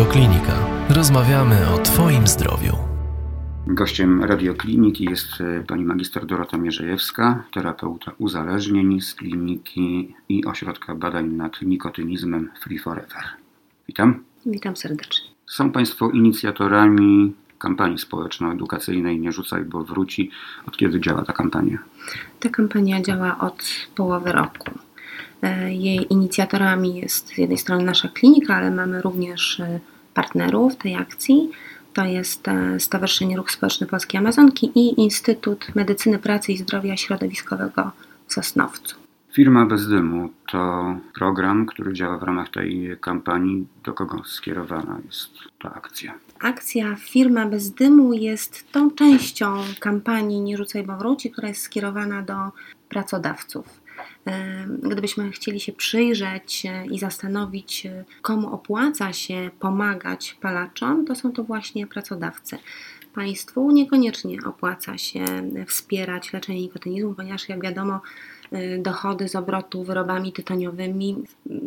Radioklinika. Rozmawiamy o Twoim zdrowiu. Gościem radiokliniki jest e, pani magister Dorota Mierzejewska, terapeuta uzależnień z kliniki i ośrodka badań nad nikotynizmem Free Forever. Witam. Witam serdecznie. Są Państwo inicjatorami kampanii społeczno-edukacyjnej Nie rzucaj, bo wróci. Od kiedy działa ta kampania? Ta kampania działa od połowy roku. Jej inicjatorami jest z jednej strony nasza klinika, ale mamy również e, partnerów tej akcji. To jest e, Stowarzyszenie Ruch Społeczny Polskiej Amazonki i Instytut Medycyny Pracy i Zdrowia Środowiskowego w Sosnowcu. Firma bez dymu to program, który działa w ramach tej kampanii. Do kogo skierowana jest ta akcja? Akcja Firma bez dymu jest tą częścią kampanii Nie rzucaj, bo wróci, która jest skierowana do pracodawców. Gdybyśmy chcieli się przyjrzeć e, i zastanowić, e, komu opłaca się pomagać palaczom, to są to właśnie pracodawcy. Państwu niekoniecznie opłaca się wspierać leczenie nikotynizmu, ponieważ jak wiadomo, e, dochody z obrotu wyrobami tytoniowymi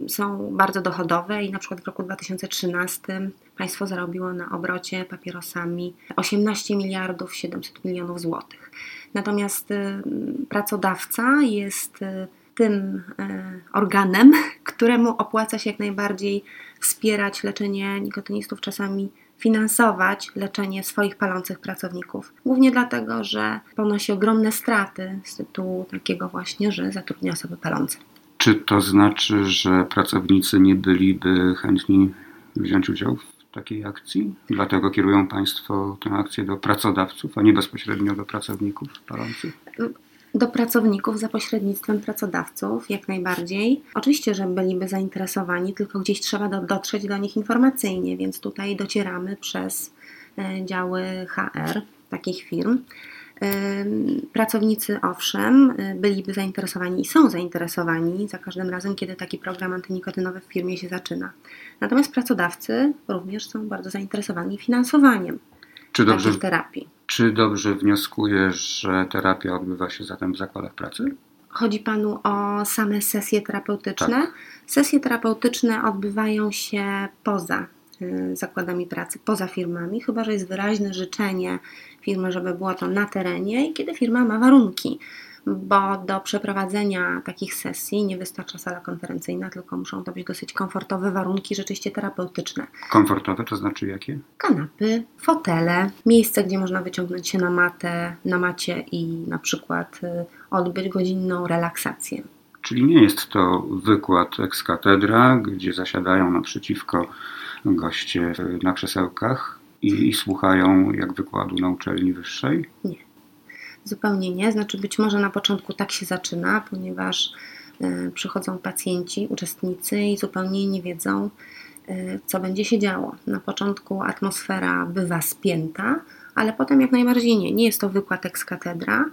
są bardzo dochodowe i na przykład w roku 2013 państwo zarobiło na obrocie papierosami 18 miliardów 700 milionów złotych. Natomiast pracodawca jest tym e, organem, któremu opłaca się jak najbardziej wspierać leczenie nikotynistów, czasami finansować leczenie swoich palących pracowników. Głównie dlatego, że ponosi ogromne straty z tytułu takiego właśnie, że zatrudnia osoby palące. Czy to znaczy, że pracownicy nie byliby chętni wziąć udział w takiej akcji? Dlatego kierują Państwo tę akcję do pracodawców, a nie bezpośrednio do pracowników palących? Do pracowników za pośrednictwem pracodawców, jak najbardziej. Oczywiście, że byliby zainteresowani, tylko gdzieś trzeba do, dotrzeć do nich informacyjnie, więc tutaj docieramy przez e, działy HR takich firm. E, pracownicy, owszem, e, byliby zainteresowani i są zainteresowani za każdym razem, kiedy taki program antynikotynowy w firmie się zaczyna. Natomiast pracodawcy również są bardzo zainteresowani finansowaniem czy dobrze, takich terapii. Czy dobrze wnioskuję, że terapia odbywa się zatem w zakładach pracy? Chodzi Panu o same sesje terapeutyczne? Tak. Sesje terapeutyczne odbywają się poza y, zakładami pracy, poza firmami, chyba że jest wyraźne życzenie firmy, żeby było to na terenie i kiedy firma ma warunki bo do przeprowadzenia takich sesji nie wystarcza sala konferencyjna, tylko muszą to być dosyć komfortowe warunki, rzeczywiście terapeutyczne. Komfortowe to znaczy jakie? Kanapy, fotele, miejsce, gdzie można wyciągnąć się na matę, na macie i na przykład y, odbyć godzinną relaksację. Czyli nie jest to wykład ex gdzie zasiadają naprzeciwko goście na krzesełkach i, i słuchają jak wykładu na uczelni wyższej? Nie. Zupełnie nie. Znaczy, być może na początku tak się zaczyna, ponieważ e, przychodzą pacjenci, uczestnicy i zupełnie nie wiedzą, e, co będzie się działo. Na początku atmosfera bywa spięta, ale potem jak najbardziej nie. Nie jest to wykład ex cathedra.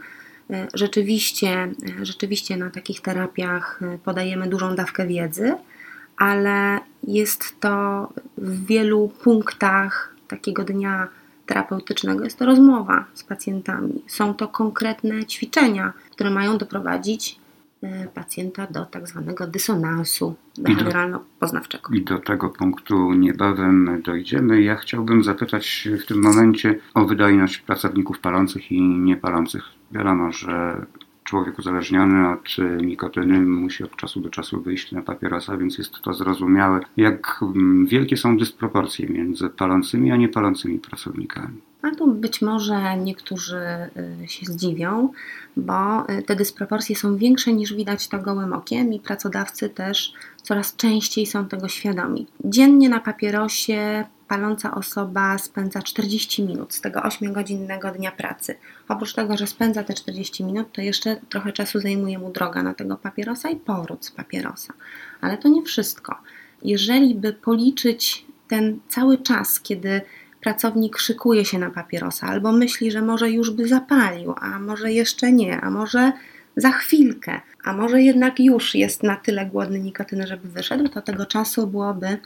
E, rzeczywiście, rzeczywiście na takich terapiach podajemy dużą dawkę wiedzy, ale jest to w wielu punktach takiego dnia terapeutycznego jest to rozmowa z pacjentami. Są to konkretne ćwiczenia, które mają doprowadzić e, pacjenta do tak zwanego dysonansu behawioralno-poznawczego. I do tego punktu niebawem dojdziemy. Ja chciałbym zapytać w tym momencie o wydajność pracowników palących i niepalących. Wiadomo, że człowiek uzależniony od e, nikotyny musi od czasu do czasu wyjść na papierosa, więc jest to zrozumiałe, jak mm, wielkie są dysproporcje między palącymi a niepalącymi pracownikami. A tu być może niektórzy e, się zdziwią, bo e, te dysproporcje są większe niż widać to gołym okiem i pracodawcy też coraz częściej są tego świadomi. Dziennie na papierosie paląca osoba spędza 40 minut z tego 8-godzinnego dnia pracy. Oprócz tego, że spędza te 40 minut, to jeszcze trochę czasu zajmuje mu droga na tego papierosa i powrót z papierosa. Ale to nie wszystko. Jeżeli by policzyć ten cały czas, kiedy pracownik szykuje się na papierosa albo myśli, że może już by zapalił, a może jeszcze nie, a może za chwilkę, a może jednak już jest na tyle głodny nikotyny, żeby wyszedł, to tego czasu byłoby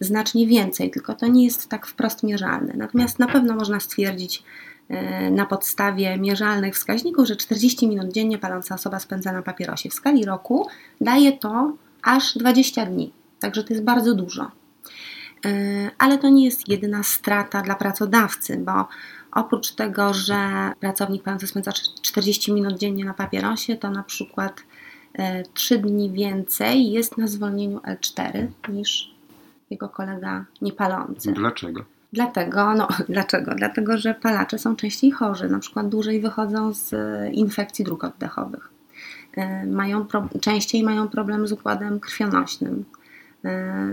znacznie więcej, tylko to nie jest tak wprost mierzalne. Natomiast na pewno można stwierdzić e, na podstawie mierzalnych wskaźników, że 40 minut dziennie paląca osoba spędza na papierosie. W skali roku daje to aż 20 dni, także to jest bardzo dużo. ale to nie jest jedyna strata dla pracodawcy, bo oprócz tego, że pracownik pracy spędza 40 minut dziennie na papierosie, to na przykład 3 dni więcej jest na zwolnieniu L4 niż jego kolega niepalący. Dlaczego? Dlatego, no, dlaczego? Dlatego, że palacze są częściej chorzy, na przykład dłużej wychodzą z infekcji dróg oddechowych. Mają pro, częściej mają problem z układem krwionośnym,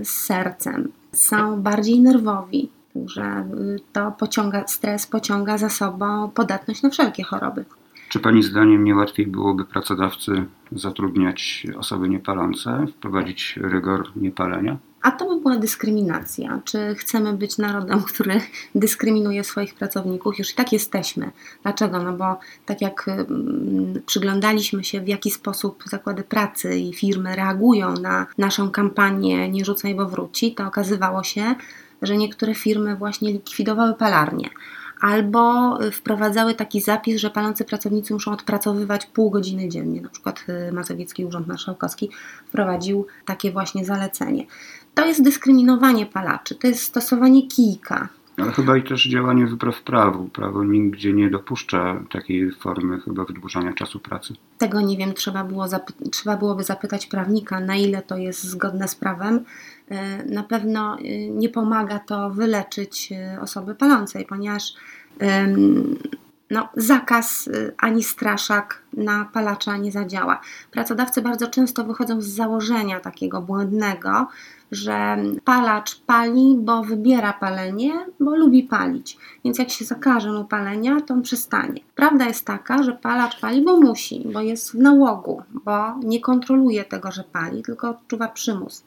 z sercem, są bardziej nerwowi, także to pociąga, stres pociąga za sobą podatność na wszelkie choroby. Czy Pani zdaniem nie łatwiej byłoby pracodawcy zatrudniać osoby niepalące, wprowadzić rygor niepalenia? A to by była dyskryminacja. Czy chcemy być narodem, który dyskryminuje swoich pracowników? Już i tak jesteśmy. Dlaczego? No bo tak jak mm, przyglądaliśmy się, w jaki sposób zakłady pracy i firmy reagują na naszą kampanię Nie rzucaj, bo wróci, to okazywało się, że niektóre firmy właśnie likwidowały palarnie albo wprowadzały taki zapis, że palący pracownicy muszą odpracowywać pół godziny dziennie. Na przykład y, Mazowiecki Urząd Marszałkowski wprowadził takie właśnie zalecenie. To jest dyskryminowanie palaczy, to jest stosowanie kijka. Ale chyba i też działanie wbrew prawu. Prawo nigdzie nie dopuszcza takiej formy chyba wydłużania czasu pracy. Tego nie wiem, trzeba, było trzeba byłoby zapytać prawnika, na ile to jest zgodne z prawem. Y, na pewno y, nie pomaga to wyleczyć y, osoby palącej, ponieważ no, zakaz ani straszak na palacza nie zadziała. Pracodawcy bardzo często wychodzą z założenia takiego błędnego, że palacz pali, bo wybiera palenie, bo lubi palić. Więc jak się zakaże mu palenia, to on przestanie. Prawda jest taka, że palacz pali, bo musi, bo jest w nałogu, bo nie kontroluje tego, że pali, tylko odczuwa przymus.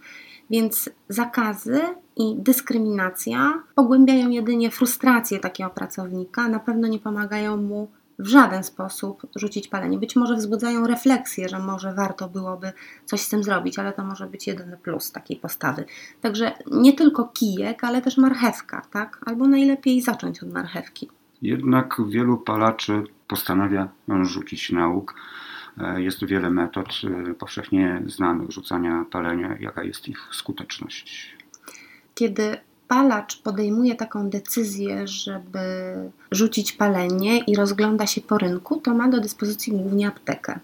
Więc zakazy i dyskryminacja pogłębiają jedynie frustrację takiego pracownika, na pewno nie pomagają mu w żaden sposób rzucić palenie. Być może wzbudzają refleksję, że może warto byłoby coś z tym zrobić, ale to może być jedyny plus takiej postawy. Także nie tylko kijek, ale też marchewka, tak? Albo najlepiej zacząć od marchewki. Jednak wielu palaczy postanawia rzucić nauk. E, jest wiele metod e, powszechnie znanych rzucania palenia. Jaka jest ich skuteczność? Kiedy palacz podejmuje taką decyzję, żeby rzucić palenie i rozgląda się po rynku, to ma do dyspozycji głównie aptekę.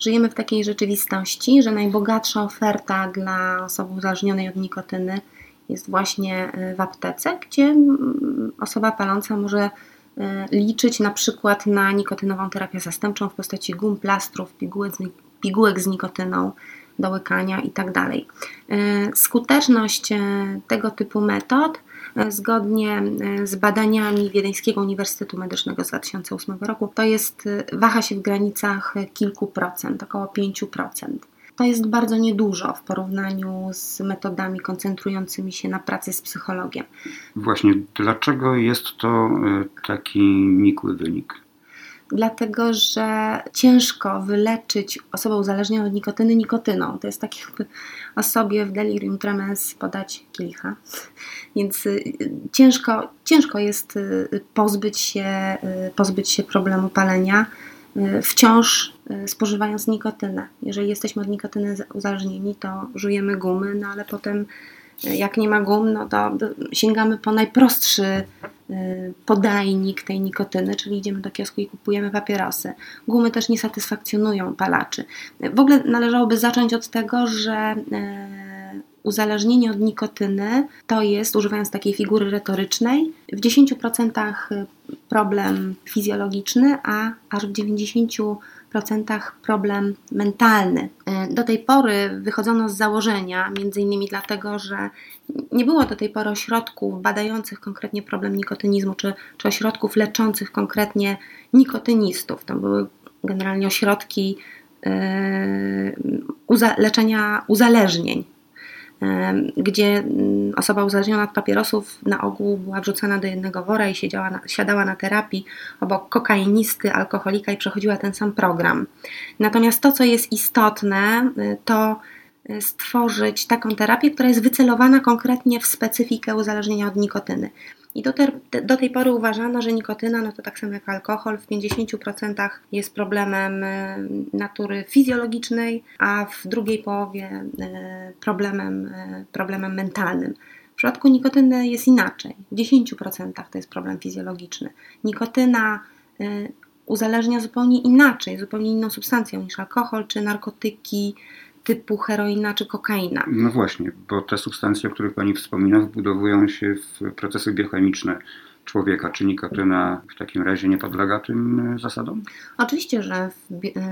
Żyjemy w takiej rzeczywistości, że najbogatsza oferta dla osoby uzależnionej od nikotyny jest właśnie e, w aptece, gdzie mm, osoba paląca może e, liczyć na przykład na nikotynową terapię zastępczą w postaci gum, plastrów, pigułek pigułek z nikotyną, do łykania itd. Tak e, skuteczność e, tego typu metod e, zgodnie z badaniami Wiedeńskiego Uniwersytetu Medycznego z 2008 roku to jest, waha się w granicach kilku procent, około 5%. To jest bardzo niedużo w porównaniu z metodami koncentrującymi się na pracy z psychologiem. Właśnie, dlaczego jest to taki nikły wynik? Dlatego że ciężko wyleczyć osobę uzależnioną od nikotyny nikotyną. To jest tak jakby osobie w delirium tremens podać kielicha. Więc y, ciężko, ciężko jest y, pozbyć się, y, pozbyć się problemu palenia wciąż spożywając nikotynę. Jeżeli jesteśmy od nikotyny uzależnieni, to żujemy gumy, no ale potem jak nie ma gum, no to sięgamy po najprostszy y, podajnik tej nikotyny, czyli idziemy do kiosku i kupujemy papierosy. Gumy też nie satysfakcjonują palaczy. W ogóle należałoby zacząć od tego, że y, uzależnienie od nikotyny to jest, używając takiej figury retorycznej, w 10% problem fizjologiczny, a aż w 90% problem mentalny. E, do tej pory wychodzono z założenia, między innymi dlatego, że nie było do tej pory ośrodków badających konkretnie problem nikotynizmu, czy, czy ośrodków leczących konkretnie nikotynistów. To były generalnie ośrodki yy, leczenia uzależnień gdzie mm, osoba uzależniona od papierosów na ogół była wrzucana do jednego wora i siedziała na, siadała na terapii obok kokainisty, alkoholika i przechodziła ten sam program. Natomiast to, co jest istotne, y, to y, stworzyć taką terapię, która jest wycelowana konkretnie w specyfikę uzależnienia od nikotyny. I do, do tej pory uważano, że nikotyna, no to tak samo jak alkohol, w 50% jest problemem e, natury fizjologicznej, a w drugiej połowie e, problemem, e, problemem mentalnym. przypadku nikotyny jest inaczej. W 10% to jest problem fizjologiczny. Nikotyna uzależnia zupełnie inaczej, zupełnie inną substancją niż alkohol czy narkotyki typu heroina czy kokaina. No właśnie, bo te substancje, o których Pani wspomina, wbudowują się w procesy biochemiczne człowieka. Czy nikotyna w takim razie nie podlega tym e, zasadom? Oczywiście, że e,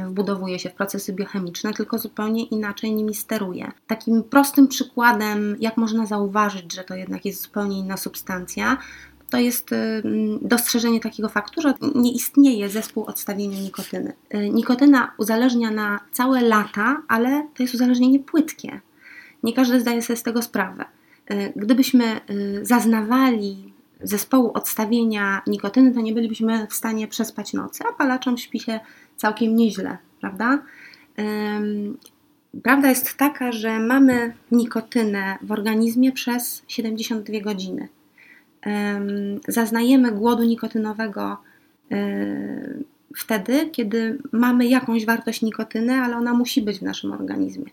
wbudowuje się w procesy biochemiczne, tylko zupełnie inaczej nimi steruje. Takim prostym przykładem, jak można zauważyć, że to jednak jest zupełnie inna substancja, to jest y, dostrzeżenie takiego faktu, że nie istnieje zespół odstawienia nikotyny. Y, nikotyna uzależnia na całe lata, ale to jest uzależnienie płytkie. Nie każdy zdaje sobie z tego sprawę. Y, gdybyśmy zaznawali zespołu odstawienia nikotyny, to nie bylibyśmy w stanie przespać nocy, a palaczom śpi się całkiem nieźle, prawda? Prawda jest taka, że mamy nikotynę w organizmie przez 72 godziny zaznajemy głodu nikotynowego e, wtedy, kiedy mamy jakąś wartość nikotyny, ale ona musi być w naszym organizmie.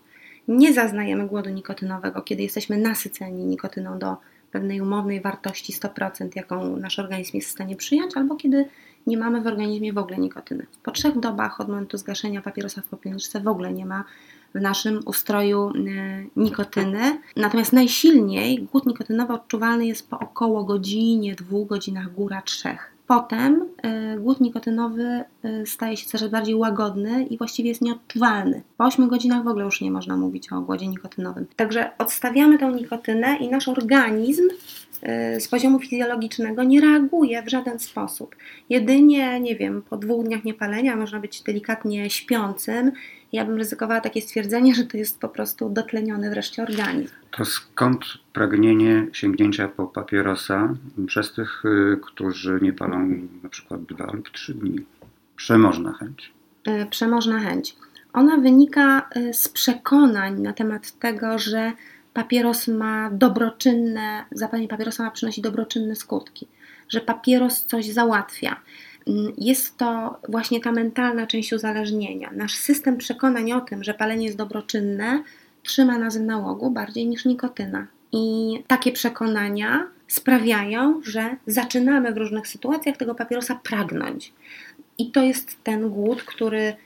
Nie zaznajemy głodu nikotynowego, kiedy jesteśmy nasyceni nikotyną do pewnej umownej wartości 100%, jaką nasz organizm jest w stanie przyjąć, albo kiedy nie mamy w organizmie w ogóle nikotyny. Po trzech dobach od momentu zgaszenia papierosa w popielniczce w ogóle nie ma w naszym ustroju y, nikotyny. Natomiast najsilniej głód nikotynowy odczuwalny jest po około godzinie, dwóch godzinach, góra trzech. Potem y, głód nikotynowy y, staje się coraz bardziej łagodny i właściwie jest nieodczuwalny. Po 8 godzinach w ogóle już nie można mówić o głodzie nikotynowym. Także odstawiamy tą nikotynę i nasz organizm z poziomu fizjologicznego nie reaguje w żaden sposób. Jedynie, nie wiem, po dwóch dniach niepalenia można być delikatnie śpiącym. Ja bym ryzykowała takie stwierdzenie, że to jest po prostu dotleniony wreszcie organizm. To skąd pragnienie sięgnięcia po papierosa przez tych, y, którzy nie palą na przykład dwa lub trzy dni? Przemożna chęć. Y, przemożna chęć. Ona wynika z przekonań na temat tego, że papieros ma dobroczynne, zapalenie papierosa ma przynosić dobroczynne skutki, że papieros coś załatwia. Mm, jest to właśnie ta mentalna część uzależnienia. Nasz system przekonań o tym, że palenie jest dobroczynne, trzyma nas w nałogu bardziej niż nikotyna. I takie przekonania sprawiają, że zaczynamy w różnych sytuacjach tego papierosa pragnąć. I to jest ten głód, który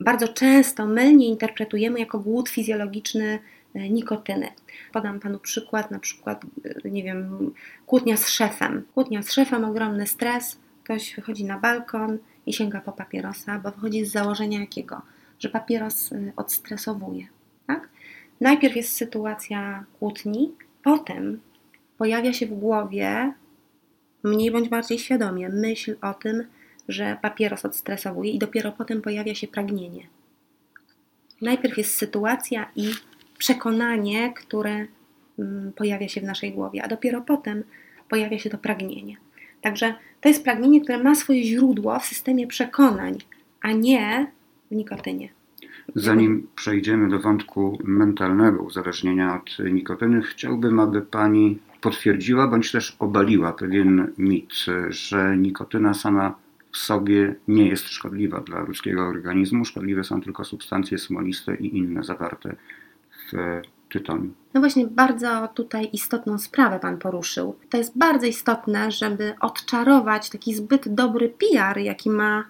bardzo często mylnie interpretujemy jako głód fizjologiczny E, nikotyny. Podam Panu przykład, na przykład, e, nie wiem, kłótnia z szefem. Kłótnia z szefem, ogromny stres, ktoś wychodzi na balkon i sięga po papierosa, bo wychodzi z założenia jakiego? Że papieros e, odstresowuje. Tak? Najpierw jest sytuacja kłótni, potem pojawia się w głowie, mniej bądź bardziej świadomie, myśl o tym, że papieros odstresowuje i dopiero potem pojawia się pragnienie. Najpierw jest sytuacja i przekonanie, które mm, pojawia się w naszej głowie, a dopiero potem pojawia się to pragnienie. Także to jest pragnienie, które ma swoje źródło w systemie przekonań, a nie w nikotynie. Zanim przejdziemy do wątku mentalnego uzależnienia od nikotyny, chciałbym, aby Pani potwierdziła bądź też obaliła pewien mit, że nikotyna sama w sobie nie jest szkodliwa dla ludzkiego organizmu. Szkodliwe są tylko substancje smoliste i inne zawarte w tytoniu. No właśnie, bardzo tutaj istotną sprawę Pan poruszył. To jest bardzo istotne, żeby odczarować taki zbyt dobry PR, jaki ma e,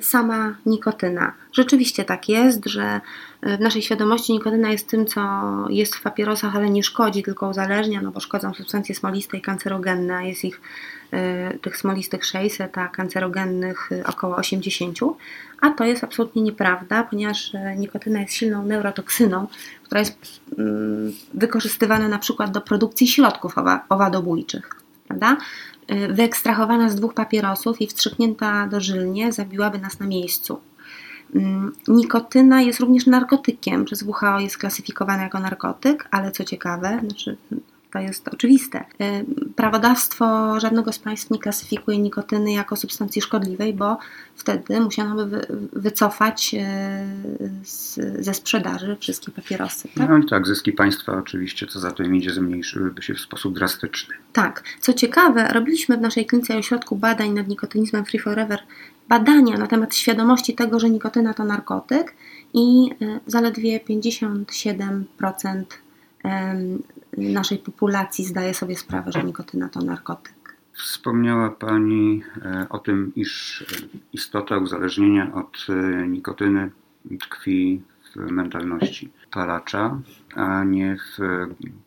sama nikotyna. Rzeczywiście tak jest, że e, w naszej świadomości nikotyna jest tym, co jest w papierosach, ale nie szkodzi, tylko uzależnia, no bo szkodzą substancje smoliste i kancerogenne, jest ich Y, tych smolistych 600, a kancerogennych około 80, a to jest absolutnie nieprawda, ponieważ nikotyna jest silną neurotoksyną, która jest mm, wykorzystywana na przykład do produkcji środków owadobójczych. Prawda? Wyekstrahowana z dwóch papierosów i wstrzyknięta dożylnie zabiłaby nas na miejscu. Mm, nikotyna jest również narkotykiem, przez WHO jest klasyfikowana jako narkotyk, ale co ciekawe, znaczy to jest oczywiste. Y, prawodawstwo żadnego z państw nie klasyfikuje nikotyny jako substancji szkodliwej, bo wtedy musiano by wycofać y, ze sprzedaży wszystkie papierosy. Tak? No i tak, zyski państwa oczywiście, co za tym idzie, zmniejszyłyby się w sposób drastyczny. Tak. Co ciekawe, robiliśmy w naszej klinice ośrodku badań nad nikotynizmem Free Forever badania na temat świadomości tego, że nikotyna to narkotyk i y, zaledwie 57% naszej populacji zdaje sobie sprawę, że nikotyna to narkotyk. Wspomniała Pani e, o tym, iż istota uzależnienia od e, nikotyny tkwi w mentalności palacza, a nie w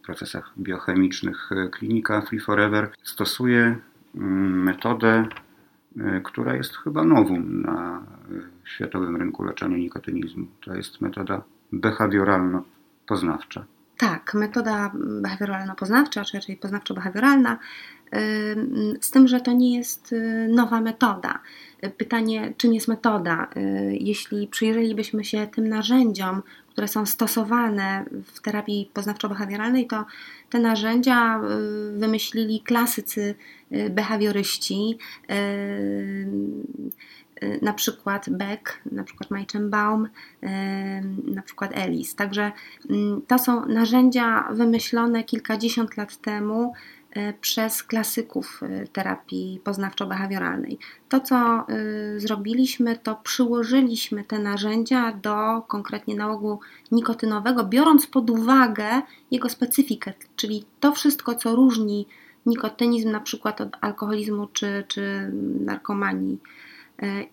procesach biochemicznych. Klinika Free Forever stosuje mm, metodę, e, która jest chyba nowum na światowym rynku leczenia nikotynizmu. To jest metoda behawioralno-poznawcza. Tak, metoda behawioralno-poznawcza, czy raczej poznawczo-behawioralna, z tym, że to nie jest y, nowa metoda. Pytanie, czym jest metoda? Y, jeśli przyjrzelibyśmy się tym narzędziom, które są stosowane w terapii poznawczo-behawioralnej, to te narzędzia y, wymyślili klasycy behawioryści na przykład Beck, na przykład Meichenbaum, y, na przykład Ellis. Także mm, to są narzędzia wymyślone kilkadziesiąt lat temu y, przez klasyków terapii poznawczo-behawioralnej. To, co zrobiliśmy, to przyłożyliśmy te narzędzia do konkretnie nałogu nikotynowego, biorąc pod uwagę jego specyfikę, czyli to wszystko, co różni nikotynizm na przykład od alkoholizmu czy, czy narkomanii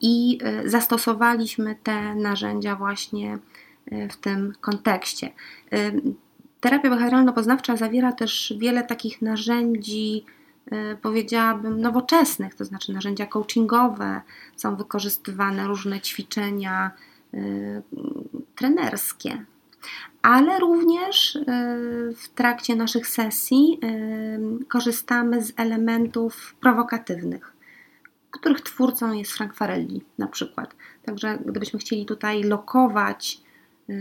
i e, zastosowaliśmy te narzędzia właśnie e, w tym kontekście. Terapia behawioralno-poznawcza zawiera też wiele takich narzędzi, powiedziałabym, nowoczesnych, to znaczy narzędzia coachingowe, są wykorzystywane różne ćwiczenia trenerskie, ale również w trakcie naszych sesji korzystamy z elementów prowokatywnych których twórcą jest Frank Farelli na przykład. Także gdybyśmy chcieli tutaj lokować y,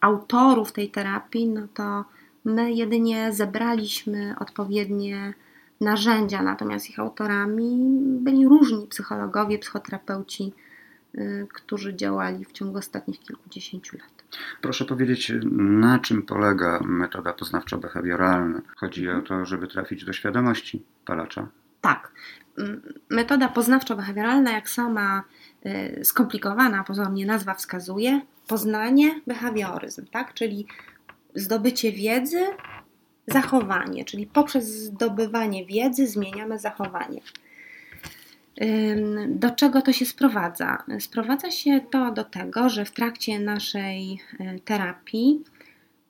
autorów tej terapii, no to my jedynie zebraliśmy odpowiednie narzędzia, natomiast ich autorami byli różni psychologowie, psychoterapeuci, y, którzy działali w ciągu ostatnich kilkudziesięciu lat. Proszę powiedzieć, na czym polega metoda poznawczo-behawioralna? Chodzi o to, żeby trafić do świadomości palacza? Tak metoda poznawczo-behawioralna, jak sama y, skomplikowana pozornie nazwa wskazuje, poznanie, behawioryzm, tak? czyli zdobycie wiedzy, zachowanie, czyli poprzez zdobywanie wiedzy zmieniamy zachowanie. Do czego to się sprowadza? Sprowadza się to do tego, że w trakcie naszej y, terapii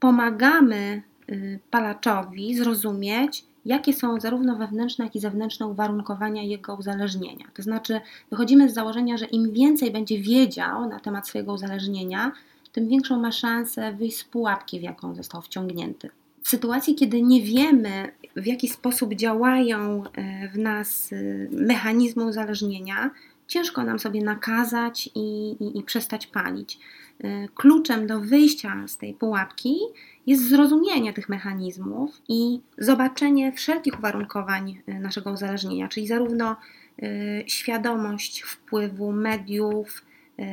pomagamy y, palaczowi zrozumieć, jakie są zarówno wewnętrzne, jak i zewnętrzne uwarunkowania jego uzależnienia. To znaczy, wychodzimy z założenia, że im więcej będzie wiedział na temat swojego uzależnienia, tym większą ma szansę wyjść z pułapki, w jaką został wciągnięty. W sytuacji, kiedy nie wiemy, w jaki sposób działają e, w nas e, mechanizmy uzależnienia, ciężko nam sobie nakazać i, i, i przestać palić. E, kluczem do wyjścia z tej pułapki jest zrozumienie tych mechanizmów i zobaczenie wszelkich uwarunkowań e, naszego uzależnienia, czyli zarówno e, świadomość wpływu mediów,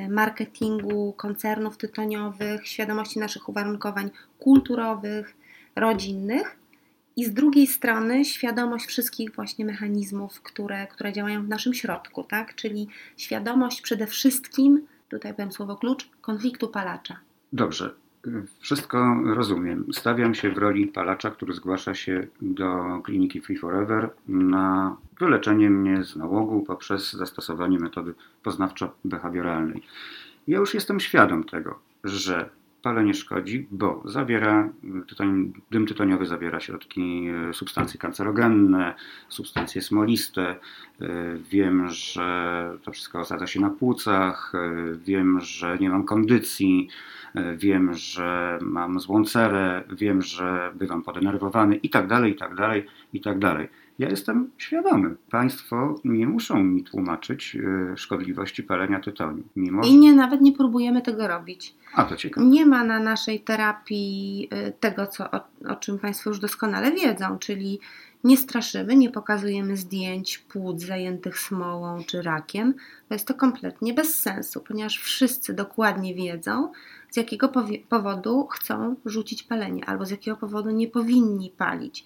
marketingu, koncernów tytoniowych, świadomości naszych uwarunkowań kulturowych, rodzinnych, i z drugiej strony świadomość wszystkich właśnie mechanizmów, które, które działają w naszym środku, tak? czyli świadomość przede wszystkim tutaj powiem słowo klucz, konfliktu palacza. Dobrze, wszystko rozumiem. Stawiam się w roli palacza, który zgłasza się do kliniki Free Forever na wyleczenie mnie z nałogu poprzez zastosowanie metody poznawczo-behawioralnej. Ja już jestem świadom tego, że palenie szkodzi, bo zawiera, tytoń, dym tytoniowy zawiera środki, e, substancje kancerogenne, substancje smoliste. E, wiem, że to wszystko osadza się na płucach, wiem, że nie mam kondycji, wiem, że mam złą cerę, wiem, że bywam podenerwowany i tak dalej, i tak dalej, i tak dalej. Ja jestem świadomy. Państwo nie muszą mi tłumaczyć e, szkodliwości palenia tytoniu. Mimo, I nie, nawet nie próbujemy tego robić. A to ciekawe. Nie ma na naszej terapii e, tego, co, o, o czym Państwo już doskonale wiedzą, czyli nie straszymy, nie pokazujemy zdjęć płuc zajętych smołą czy rakiem. To jest to kompletnie bez sensu, ponieważ wszyscy dokładnie wiedzą, z jakiego powodu chcą rzucić palenie albo z jakiego powodu nie powinni palić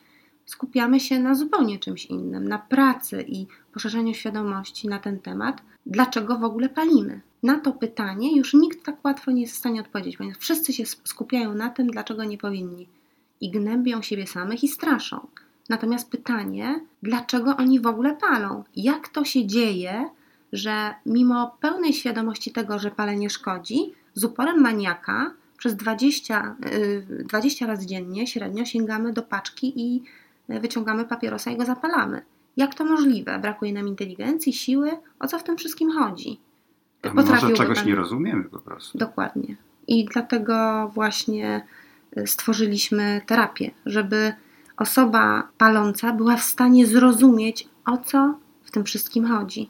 skupiamy się na zupełnie czymś innym, na pracy i poszerzeniu świadomości na ten temat, dlaczego w ogóle palimy. Na to pytanie już nikt tak łatwo nie jest w stanie odpowiedzieć, ponieważ wszyscy się skupiają na tym, dlaczego nie powinni. i gnębią siebie samych i straszą. Natomiast pytanie, dlaczego oni w ogóle palą? Jak to się dzieje, że mimo pełnej świadomości tego, że palenie szkodzi, z uporem maniaka przez 20, 20 y, razy dziennie średnio sięgamy do paczki i wyciągamy papierosa i go zapalamy. Jak to możliwe? Brakuje nam inteligencji, siły? O co w tym wszystkim chodzi? Może czegoś pan... nie rozumiemy po prostu. Dokładnie. I dlatego właśnie y, stworzyliśmy terapię, żeby osoba paląca była w stanie zrozumieć, o co w tym wszystkim chodzi.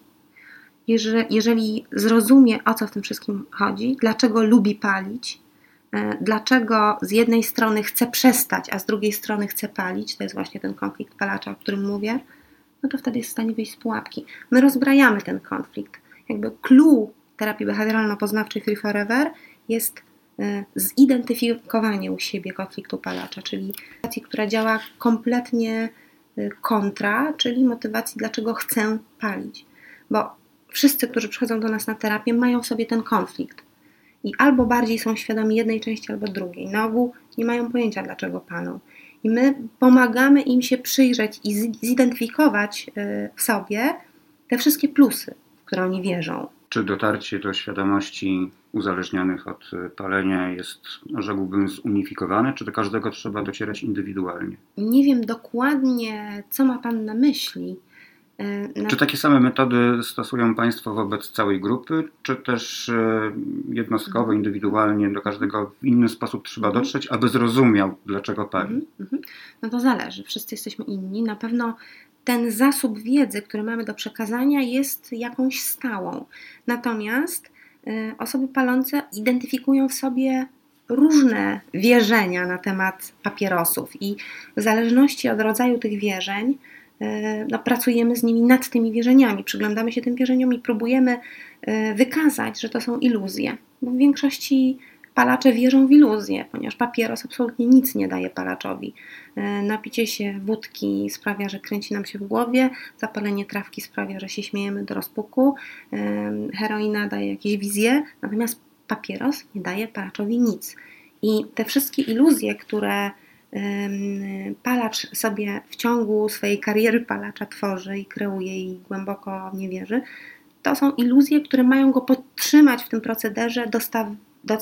Jeżeli, jeżeli zrozumie, o co w tym wszystkim chodzi, dlaczego lubi palić, dlaczego z jednej strony chce przestać, a z drugiej strony chce palić, to jest właśnie ten konflikt palacza, o którym mówię, no to wtedy jest w stanie wyjść z pułapki. My rozbrajamy ten konflikt. Jakby clue terapii behawioralno-poznawczej Free Forever jest e, zidentyfikowanie u siebie konfliktu palacza, czyli motywacji, która działa kompletnie e, kontra, czyli motywacji, dlaczego chcę palić. Bo wszyscy, którzy przychodzą do nas na terapię, mają w sobie ten konflikt. I albo bardziej są świadomi jednej części, albo drugiej. Na ogół nie mają pojęcia, dlaczego palą. I my pomagamy im się przyjrzeć i zidentyfikować e, w sobie te wszystkie plusy, w które oni wierzą. Czy dotarcie do świadomości uzależnionych od e, palenia jest, rzekłbym, zunifikowane, czy do każdego trzeba docierać indywidualnie? Nie wiem dokładnie, co ma Pan na myśli. E, czy takie same metody stosują Państwo wobec całej grupy, czy też e, jednostkowo, mhm. indywidualnie do każdego w inny sposób trzeba mhm. dotrzeć, aby zrozumiał, dlaczego pali? Mhm, no to zależy, wszyscy jesteśmy inni. Na pewno ten zasób wiedzy, który mamy do przekazania, jest jakąś stałą. Natomiast y, osoby palące identyfikują w sobie różne wierzenia na temat papierosów i w zależności od rodzaju tych wierzeń, no, pracujemy z nimi nad tymi wierzeniami, przyglądamy się tym wierzeniom i próbujemy y, wykazać, że to są iluzje. Bo w większości Palacze wierzą w iluzję, ponieważ papieros absolutnie nic nie daje palaczowi. E, napicie się wódki sprawia, że kręci nam się w głowie, zapalenie trawki sprawia, że się śmiejemy do rozpuku, e, heroina daje jakieś wizje, natomiast papieros nie daje palaczowi nic. I te wszystkie iluzje, które palacz sobie w ciągu swojej kariery palacza tworzy i kreuje i głęboko nie wierzy, to są iluzje, które mają go podtrzymać w tym procederze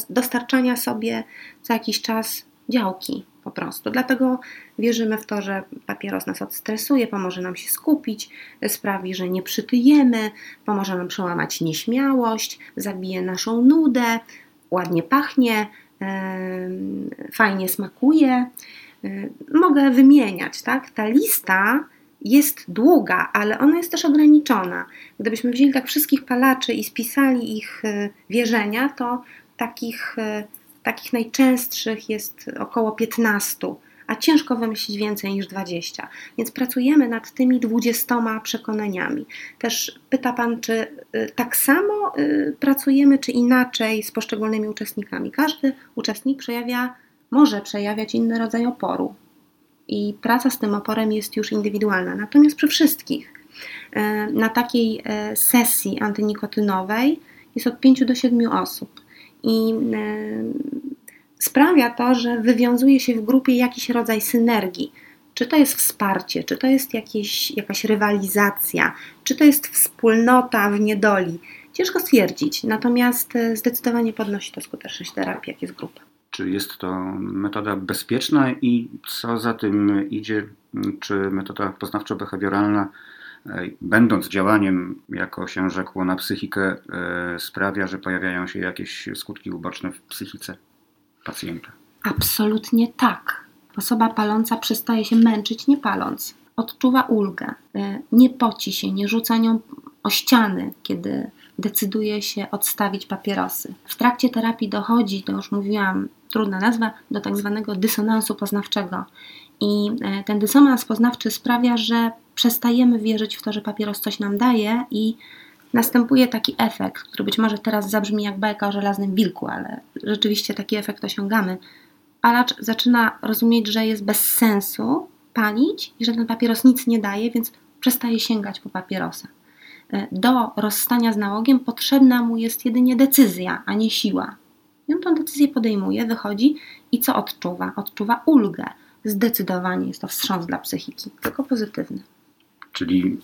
dostarczania sobie za jakiś czas działki po prostu. Dlatego wierzymy w to, że papieros nas odstresuje, pomoże nam się skupić, sprawi, że nie przytyjemy, pomoże nam przełamać nieśmiałość, zabije naszą nudę, ładnie pachnie, fajnie smakuje. Mogę wymieniać, tak? Ta lista jest długa, ale ona jest też ograniczona. Gdybyśmy wzięli tak wszystkich palaczy i spisali ich e, wierzenia, to takich, e, takich najczęstszych jest około 15, a ciężko wymyślić więcej niż 20. Więc pracujemy nad tymi 20 przekonaniami. Też pyta Pan, czy e, tak samo e, pracujemy, czy inaczej z poszczególnymi uczestnikami. Każdy uczestnik przejawia, może przejawiać inny rodzaj oporu. I praca z tym oporem jest już indywidualna. Natomiast przy wszystkich, na takiej sesji antynikotynowej jest od 5 do 7 osób i sprawia to, że wywiązuje się w grupie jakiś rodzaj synergii. Czy to jest wsparcie, czy to jest jakieś, jakaś rywalizacja, czy to jest wspólnota w niedoli. Ciężko stwierdzić, natomiast e, zdecydowanie podnosi to skuteczność terapii, jak jest grupa. Czy jest to metoda bezpieczna i co za tym idzie, czy metoda poznawczo-behawioralna będąc działaniem, jako się rzekło, na psychikę, e, sprawia, że pojawiają się jakieś skutki uboczne w psychice pacjenta? Absolutnie tak. Osoba paląca przestaje się męczyć nie paląc. Odczuwa ulgę, e, nie poci się, nie rzuca nią o ściany, kiedy decyduje się odstawić papierosy. W trakcie terapii dochodzi, to już mówiłam, trudna nazwa, do tak zwanego dysonansu poznawczego. I e, ten dysonans poznawczy sprawia, że przestajemy wierzyć w to, że papieros coś nam daje i następuje taki efekt, który być może teraz zabrzmi jak bajka o żelaznym wilku, ale rzeczywiście taki efekt osiągamy. Palacz zaczyna rozumieć, że jest bez sensu palić i że ten papieros nic nie daje, więc przestaje sięgać po papierosa. E, do rozstania z nałogiem potrzebna mu jest jedynie decyzja, a nie siła. I on tę decyzję podejmuje, wychodzi i co odczuwa? Odczuwa ulgę zdecydowanie jest to wstrząs dla psychiki, tylko pozytywny. Czyli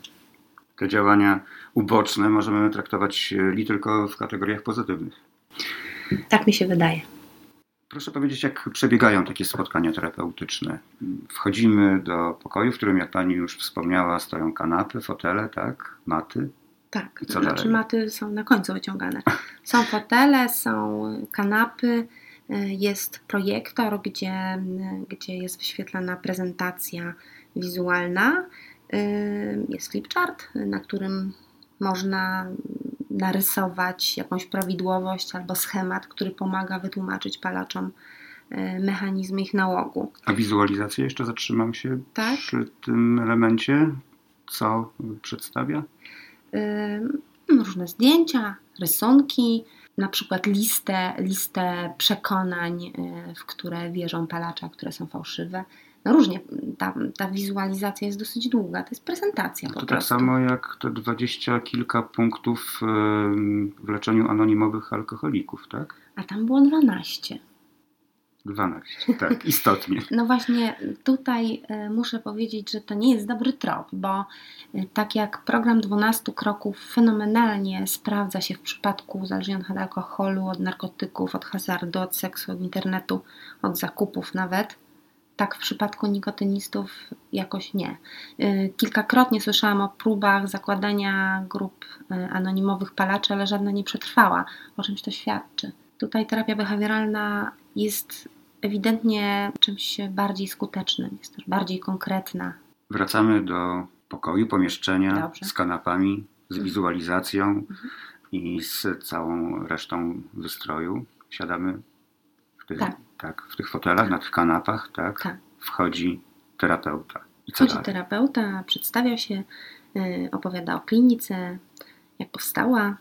te działania uboczne możemy traktować li tylko w kategoriach pozytywnych. Tak mi się wydaje. Proszę powiedzieć, jak przebiegają takie spotkania terapeutyczne? Wchodzimy do pokoju, w którym, jak Pani już wspomniała, stoją kanapy, fotele, tak? Maty. Tak, I co znaczy dalej? maty są na końcu wyciągane. Są fotele, są kanapy, y, jest projektor, gdzie, gdzie jest wyświetlana prezentacja wizualna. Jest flipchart, na którym można narysować jakąś prawidłowość albo schemat, który pomaga wytłumaczyć palaczom y, mechanizmy ich nałogu. A wizualizację jeszcze zatrzymam się Tak. przy tym elemencie. Co przedstawia? Ym, różne zdjęcia, rysunki, na przykład listę, listę przekonań, y, w które wierzą palacze, a które są fałszywe. No różnie, ta, ta wizualizacja jest dosyć długa, to jest prezentacja To tak prostu. samo jak te dwadzieścia kilka punktów w leczeniu anonimowych alkoholików, tak? A tam było 12. 12, tak, istotnie. No właśnie tutaj y, muszę powiedzieć, że to nie jest dobry trop, bo y, tak jak program 12 kroków fenomenalnie sprawdza się w przypadku uzależnionych od alkoholu, od narkotyków, od hazardu, od seksu, od internetu, od zakupów nawet, tak w przypadku nikotynistów jakoś nie. Y, Kilkakrotnie słyszałam o próbach zakładania grup y, anonimowych palaczy, ale żadna nie przetrwała. O czymś to świadczy. Tutaj terapia behawioralna jest ewidentnie czymś bardziej skutecznym, jest też bardziej konkretna. Wracamy do pokoju, pomieszczenia Dobrze. z kanapami, z Mhm. wizualizacją i z całą resztą wystroju. Siadamy w tych, Tak. Tak, w tych fotelach, na tych kanapach, tak? Tak. Wchodzi terapeuta. I co Chodzi dalej? terapeuta, przedstawia się, y, opowiada o klinice, jak powstała,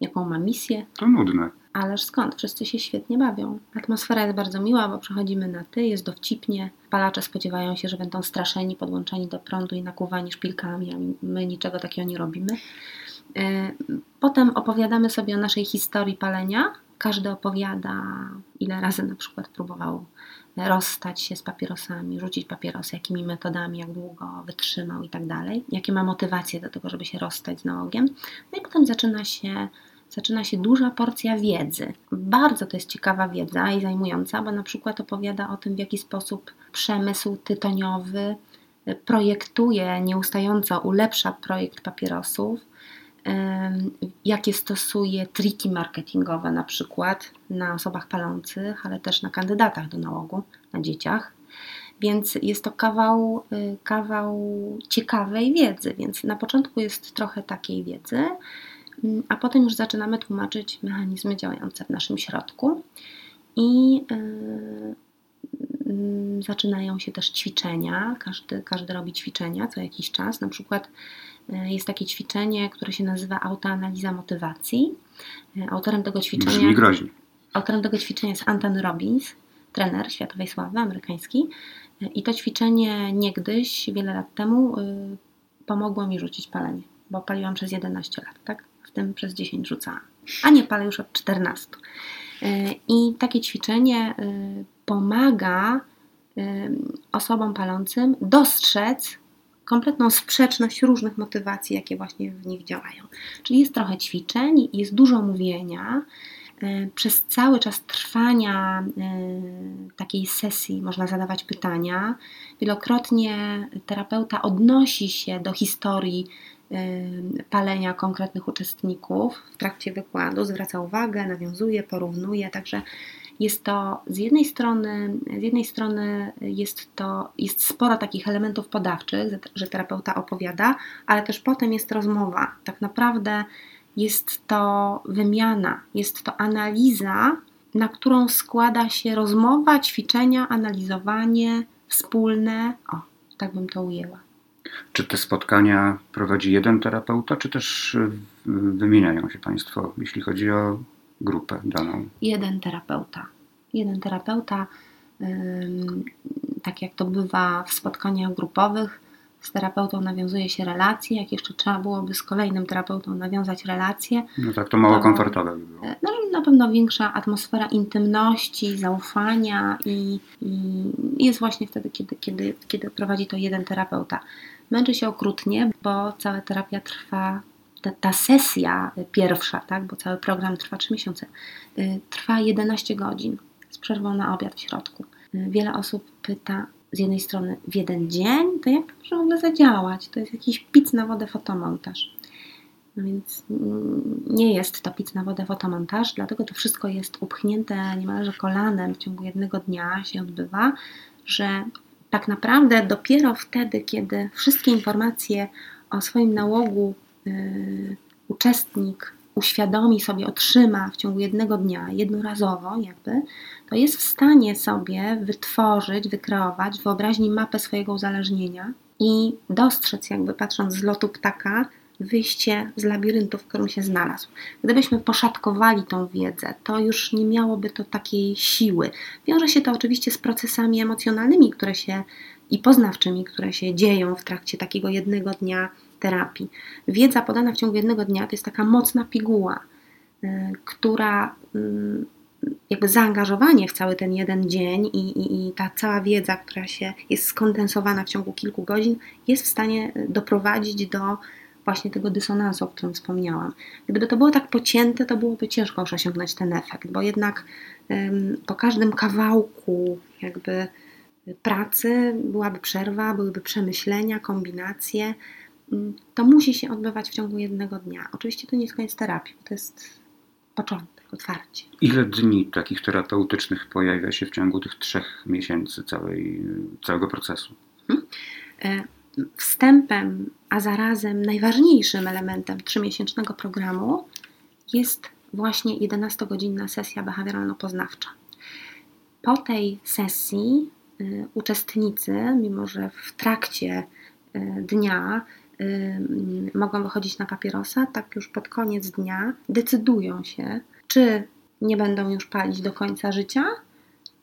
jaką ma misję. To nudne. Ależ skąd? Wszyscy się świetnie bawią. Atmosfera jest bardzo miła, bo przechodzimy na ty, jest dowcipnie. Palacze spodziewają się, że będą straszeni, podłączeni do prądu i nakłuwani szpilkami, a my niczego takiego nie robimy. E, Potem opowiadamy sobie o naszej historii palenia. Każdy opowiada, ile razy na przykład próbował rozstać się z papierosami, rzucić papierosy, jakimi metodami, jak długo wytrzymał i tak dalej. Jakie ma motywacje do tego, żeby się rozstać z nałogiem. No i potem zaczyna się zaczyna się duża porcja wiedzy. Bardzo to jest ciekawa wiedza i zajmująca, bo na przykład opowiada o tym, w jaki sposób przemysł tytoniowy projektuje, nieustająco ulepsza projekt papierosów, jakie stosuje triki marketingowe na przykład na osobach palących, ale też na kandydatach do nałogu, na dzieciach. Więc jest to kawał, y, kawał ciekawej wiedzy, więc na początku jest trochę takiej wiedzy, Mm, a potem już zaczynamy tłumaczyć mechanizmy działające w naszym środku i yy, zaczynają się też ćwiczenia. Każdy, każdy robi ćwiczenia co jakiś czas. Na przykład yy, jest takie ćwiczenie, które się nazywa autoanaliza motywacji. Yy, Autorem tego ćwiczenia Brzmi groźnie. Autorem tego ćwiczenia jest Anton Robbins, trener światowej sławy amerykański. I to ćwiczenie niegdyś, wiele lat temu, y, pomogło mi rzucić palenie, bo paliłam przez 11 lat, tak? W tym przez 10 rzucałam, a nie palę już od 14. Y, I takie ćwiczenie y, pomaga osobom palącym dostrzec kompletną sprzeczność różnych motywacji, jakie właśnie w nich działają. Czyli jest trochę ćwiczeń, jest dużo mówienia. Przez cały czas trwania takiej sesji można zadawać pytania. Wielokrotnie terapeuta odnosi się do historii palenia konkretnych uczestników w trakcie wykładu, zwraca uwagę, nawiązuje, porównuje, także jest to z jednej strony, z jednej strony jest to jest sporo takich elementów podawczych, że terapeuta opowiada, ale też potem jest rozmowa. Tak naprawdę jest to wymiana, jest to analiza, na którą składa się rozmowa, ćwiczenia, analizowanie wspólne. O, tak bym to ujęła. Czy te spotkania prowadzi jeden terapeuta, czy też y, wymieniają się Państwo, jeśli chodzi o grupę daną? Jeden terapeuta. Jeden terapeuta, tak jak to bywa w spotkaniach grupowych, z terapeutą nawiązuje się relacje, jak jeszcze trzeba byłoby z kolejnym terapeutą nawiązać relacje. No tak, to mało to, komfortowe by było. No na pewno większa atmosfera intymności, zaufania i, i jest właśnie wtedy, kiedy, kiedy, kiedy prowadzi to jeden terapeuta. Męczy się okrutnie, bo cała terapia trwa ta, ta, sesja pierwsza, tak, bo cały program trwa 3 miesiące, y, trwa 11 godzin z przerwą na obiad w środku. Y, wiele osób pyta z jednej strony w jeden dzień, to jak to może w ogóle zadziałać? To jest jakiś pic na wodę fotomontaż. No więc mm, nie jest to pic na wodę fotomontaż, dlatego to wszystko jest upchnięte niemalże kolanem w ciągu jednego dnia się odbywa, że tak naprawdę dopiero wtedy, kiedy wszystkie informacje o swoim nałogu uczestnik uświadomi sobie, otrzyma w ciągu jednego dnia, jednorazowo jakby, to jest w stanie sobie wytworzyć, wykreować w wyobraźni mapę swojego uzależnienia i dostrzec jakby patrząc z lotu ptaka wyjście z labiryntu, w którym się znalazł. Gdybyśmy poszatkowali tą wiedzę, to już nie miałoby to takiej siły. Wiąże się to oczywiście z procesami emocjonalnymi, które się i poznawczymi, które się dzieją w trakcie takiego jednego dnia terapii. Wiedza podana w ciągu jednego dnia to jest taka mocna piguła, y, która mm, jakby zaangażowanie w cały ten jeden dzień i, i, i, ta cała wiedza, która się jest skondensowana w ciągu kilku godzin, jest w stanie doprowadzić do właśnie tego dysonansu, o którym wspomniałam. Gdyby to było tak pocięte, to byłoby ciężko już osiągnąć ten efekt, bo jednak ym, po każdym kawałku jakby pracy byłaby przerwa, byłyby przemyślenia, kombinacje. To musi się odbywać w ciągu jednego dnia. Oczywiście to nie jest koniec terapii, to jest początek, otwarcie. Ile dni takich terapeutycznych pojawia się w ciągu tych trzech miesięcy całej, całego procesu? Hmm? Wstępem, a zarazem najważniejszym elementem trzymiesięcznego programu jest właśnie 11-godzinna sesja behawioralno-poznawcza. Po tej sesji y, uczestnicy, mimo że w trakcie y, dnia mogą wychodzić na papierosa, tak już pod koniec dnia decydują się, czy nie będą już palić do końca życia,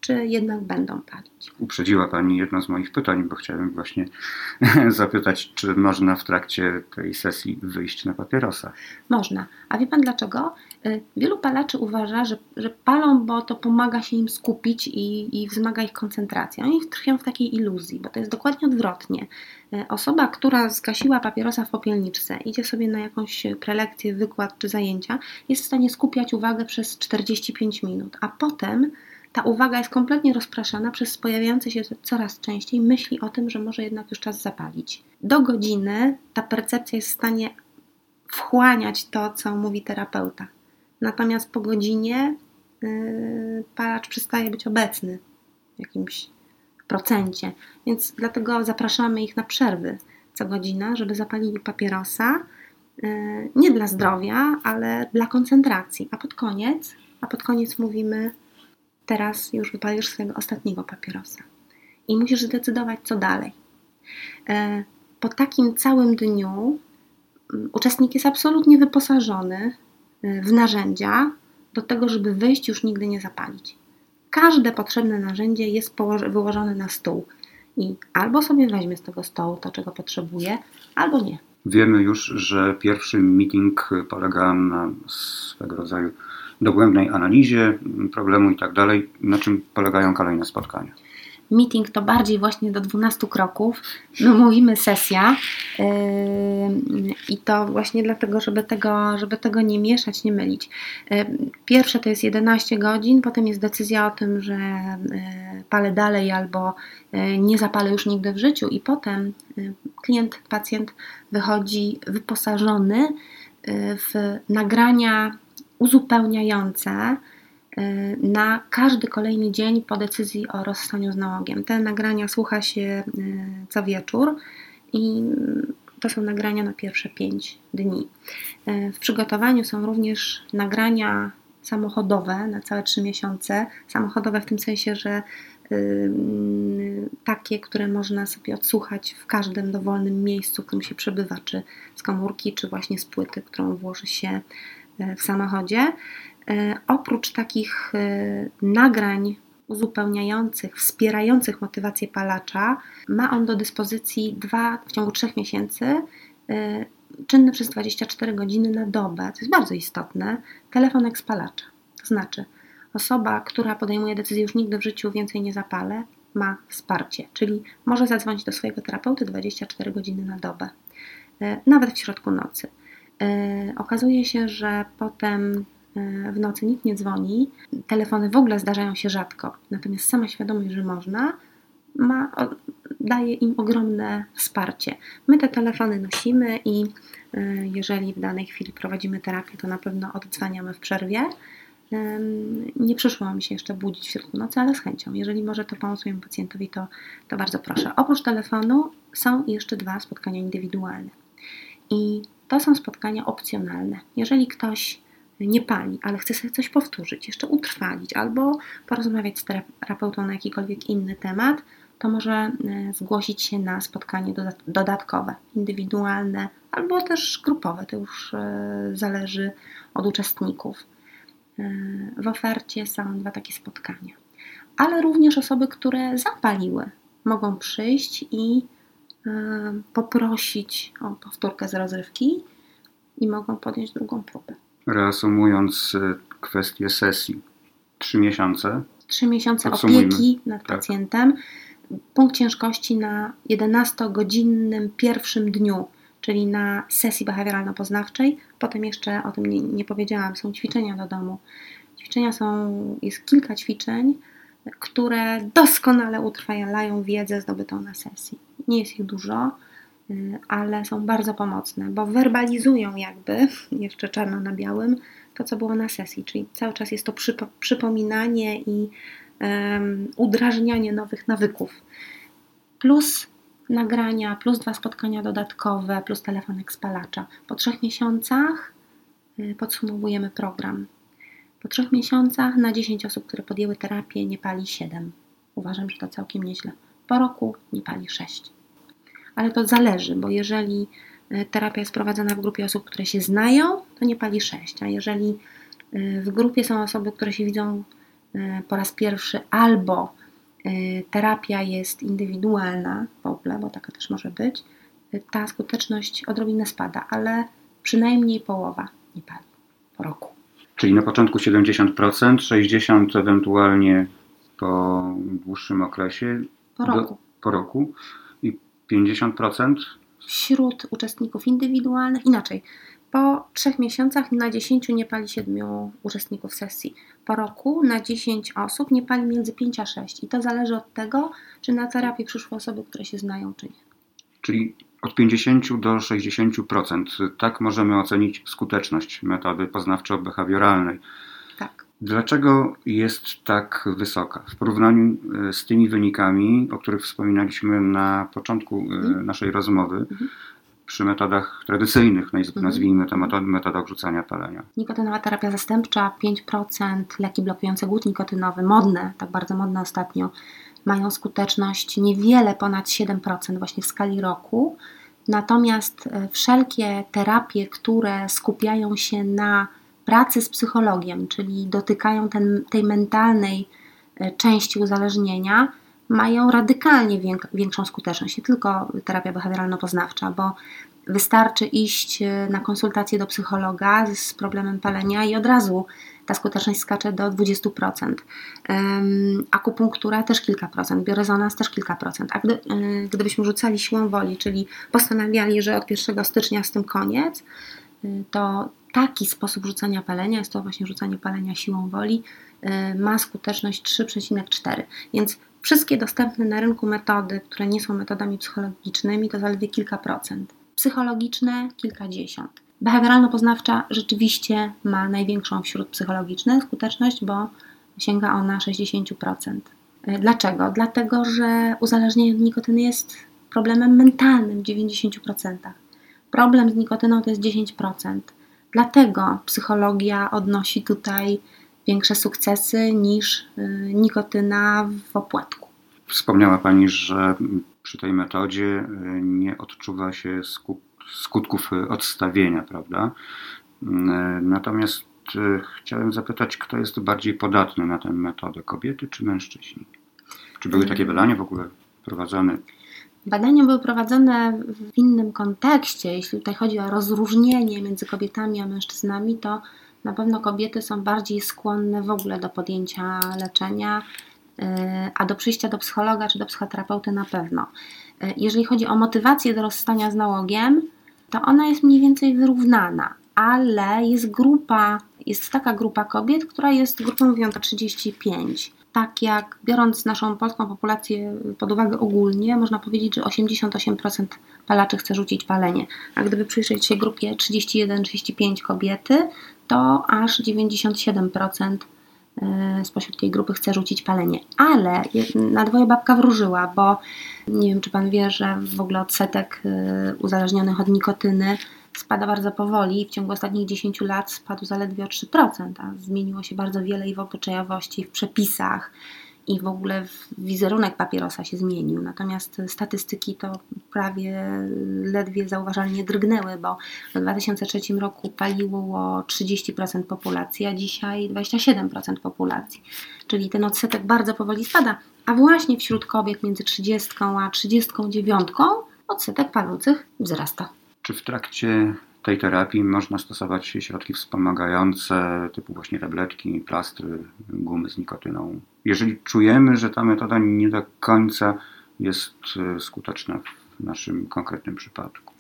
czy jednak będą palić. Uprzedziła Pani jedno z moich pytań, bo chciałem właśnie zapytać, czy można w trakcie tej sesji wyjść na papierosa. Można. A wie Pan dlaczego? Y, wielu palaczy uważa, że, że palą, bo to pomaga się im skupić i, i wzmaga ich koncentrację. Oni tkwią w takiej iluzji, bo to jest dokładnie odwrotnie. Y, osoba, która zgasiła papierosa w popielniczce, idzie sobie na jakąś prelekcję, wykład czy zajęcia, jest w stanie skupiać uwagę przez 45 minut, a potem ta uwaga jest kompletnie rozpraszana przez pojawiające się coraz częściej myśli o tym, że może jednak już czas zapalić. Do godziny ta percepcja jest w stanie wchłaniać to, co mówi terapeuta. Natomiast po godzinie yy, palacz przestaje być obecny w jakimś procencie. Więc dlatego zapraszamy ich na przerwy co godzina, żeby zapalili papierosa. Yy, nie dla zdrowia, ale dla koncentracji. A pod koniec, a pod koniec mówimy teraz już wypalisz swojego ostatniego papierosa i musisz zdecydować, co dalej. E, po takim całym dniu mm, uczestnik jest absolutnie wyposażony e, w narzędzia do tego, żeby wyjść już nigdy nie zapalić. Każde potrzebne narzędzie jest wyłożone na stół i albo sobie weźmie z tego stołu to, czego potrzebuje, albo nie. Wiemy już, że pierwszy meeting polega na swego rodzaju dogłębnej analizie problemu i tak dalej, na czym polegają kolejne spotkania. Meeting to bardziej właśnie do 12 kroków. My mówimy sesja yy, i to właśnie dlatego, żeby tego, żeby tego nie mieszać, nie mylić. Yy, pierwsze to jest 11 godzin, potem jest decyzja o tym, że yy, palę dalej albo nie zapalę już nigdy w życiu i potem klient, pacjent wychodzi wyposażony w nagrania uzupełniające y, na każdy kolejny dzień po decyzji o rozstaniu z nałogiem. Te nagrania słucha się y, co wieczór i to są nagrania na pierwsze 5 dni. Y, w przygotowaniu są również nagrania samochodowe na całe 3 miesiące. Samochodowe w tym sensie, że takie, które można sobie odsłuchać w każdym dowolnym miejscu, w którym się przebywa, czy z komórki, czy właśnie z płyty, którą włoży się w samochodzie. E, oprócz takich e, nagrań uzupełniających, wspierających motywację palacza, ma on do dyspozycji dwa w ciągu trzech miesięcy, czynny przez 24 godziny na dobę, to jest bardzo istotne, telefon ekspalacza. To znaczy, osoba, która podejmuje decyzję już nigdy w życiu więcej nie zapalę, ma wsparcie, czyli może zadzwonić do swojego terapeuty 24 godziny na dobę, nawet w środku nocy. Y, okazuje się, że potem E, w nocy nikt nie dzwoni, telefony w ogóle zdarzają się rzadko, natomiast sama świadomość, że można, ma, daje im ogromne wsparcie. My te telefony nosimy i e, jeżeli w danej chwili prowadzimy terapię, to na pewno oddzwaniamy w przerwie. Nie przyszło mi się jeszcze budzić w środku nocy, ale z chęcią. Jeżeli może to pomóc mojemu pacjentowi, to, to bardzo proszę. Oprócz telefonu są jeszcze dwa spotkania indywidualne. I to są spotkania opcjonalne. Jeżeli ktoś nie pali, ale chce sobie coś powtórzyć, jeszcze utrwalić albo porozmawiać z terapeutą na jakikolwiek inny temat, to może e, zgłosić się na spotkanie dodatkowe, indywidualne albo też grupowe. To już e, zależy od uczestników. E, w ofercie są dwa takie spotkania. Ale również osoby, które zapaliły, mogą przyjść i poprosić o powtórkę z rozrywki i mogą podjąć drugą próbę. Reasumując e, kwestię sesji, trzy miesiące. Trzy miesiące opieki nad tak. pacjentem. Punkt ciężkości na 11-godzinnym pierwszym dniu, czyli na sesji behawioralno-poznawczej. Potem jeszcze o tym nie, nie powiedziałam, są ćwiczenia do domu. Ćwiczenia są, jest kilka ćwiczeń, które doskonale utrwalają wiedzę zdobytą na sesji. Nie jest ich dużo Y, ale są bardzo pomocne, bo werbalizują jakby, jeszcze czarno na białym, to co było na sesji, czyli cały czas jest to przypo, przypominanie i um, udrażnianie nowych nawyków. Plus nagrania, plus dwa spotkania dodatkowe, plus telefonek spalacza. Po trzech miesiącach y, podsumowujemy program. Po trzech miesiącach na 10 osób, które podjęły terapię, nie pali 7. Uważam, że to całkiem nieźle. Po roku nie pali 6 ale to zależy, bo jeżeli e, terapia jest prowadzona w grupie osób, które się znają, to nie pali 6, a jeżeli e, w grupie są osoby, które się widzą e, po raz pierwszy, albo terapia jest indywidualna w ogóle, bo taka też może być, ta skuteczność odrobinę spada, ale przynajmniej połowa nie pali po roku. Czyli na początku 70%, 60% ewentualnie po dłuższym okresie. Po roku. Do, po roku. 50%? Wśród uczestników indywidualnych inaczej. Po trzech miesiącach na 10 nie pali 7 uczestników sesji. Po roku na 10 osób nie pali między 5 a 6. I to zależy od tego, czy na terapię przyszły osoby, które się znają, czy nie. Czyli od 50 do 60%. Tak możemy ocenić skuteczność metody poznawczo-behawioralnej. Dlaczego jest tak wysoka w porównaniu e, z tymi wynikami, o których wspominaliśmy na początku mm. naszej rozmowy? Mm. Przy metodach tradycyjnych, mhm. nazwijmy to metod, metodach rzucania palenia. Nikotynowa terapia zastępcza 5%, leki blokujące głód nikotynowy, modne, tak bardzo modne ostatnio, mają skuteczność niewiele ponad 7% właśnie w skali roku. Natomiast e, wszelkie terapie, które skupiają się na pracy z psychologiem, czyli dotykają ten, tej mentalnej e, części uzależnienia, mają radykalnie większą skuteczność. Nie tylko terapia behawioralno-poznawcza, bo wystarczy iść e, na konsultację do psychologa z problemem palenia i od razu ta skuteczność skacze do 20%. Akupunktura też kilka procent, biorezonans też kilka procent. A gdy, e, gdybyśmy rzucali siłą woli, czyli postanawiali, że od 1 stycznia z tym koniec, to taki sposób rzucania palenia, jest to właśnie rzucanie palenia siłą woli, y, ma skuteczność 3,4. Więc wszystkie dostępne na rynku metody, które nie są metodami psychologicznymi, to zaledwie kilka procent. Psychologiczne kilkadziesiąt. Behawioralno-poznawcza rzeczywiście ma największą wśród psychologicznych skuteczność, bo sięga ona 60%. Y, dlaczego? Dlatego, że uzależnienie od nikotyny jest problemem mentalnym w 90%. Problem z nikotyną to jest 10%. Dlatego psychologia odnosi tutaj większe sukcesy niż y, nikotyna w opłatku. Wspomniała Pani, że przy tej metodzie y, nie odczuwa się skutków odstawienia, prawda? Y, natomiast e, chciałem zapytać, kto jest bardziej podatny na tę metodę, kobiety czy mężczyźni? Czy były takie badania w ogóle prowadzone? Badania były prowadzone w innym kontekście. Jeśli tutaj chodzi o rozróżnienie między kobietami a mężczyznami, to na pewno kobiety są bardziej skłonne w ogóle do podjęcia leczenia, a do przyjścia do psychologa czy do psychoterapeuty na pewno. Jeżeli chodzi o motywację do rozstania z nałogiem, to ona jest mniej więcej wyrównana, ale jest grupa, jest taka grupa kobiet, która jest grupą mówiącą 35 tak jak biorąc naszą polską populację pod uwagę ogólnie, można powiedzieć, że 88% palaczy chce rzucić palenie. A gdyby przyjrzeć się grupie 31-35 kobiety, to aż 97% e, spośród tej grupy chce rzucić palenie. Ale na dwoje babka wróżyła, bo nie wiem, czy Pan wie, że w ogóle odsetek e, uzależnionych od nikotyny spada bardzo powoli. W ciągu ostatnich 10 lat spadł zaledwie o 3%, a zmieniło się bardzo wiele i w obyczajowości, w przepisach i w ogóle wizerunek papierosa się zmienił. Natomiast statystyki to prawie ledwie zauważalnie drgnęły, bo w 2003 roku paliło 30% populacji, a dzisiaj 27% populacji. Czyli ten odsetek bardzo powoli spada. A właśnie wśród kobiet między 30 a 39 odsetek palących wzrasta. Czy w trakcie tej terapii można stosować środki wspomagające, typu właśnie tabletki, plastry, gumy z nikotyną? Jeżeli czujemy, że ta metoda nie do końca jest e, skuteczna w naszym konkretnym przypadku.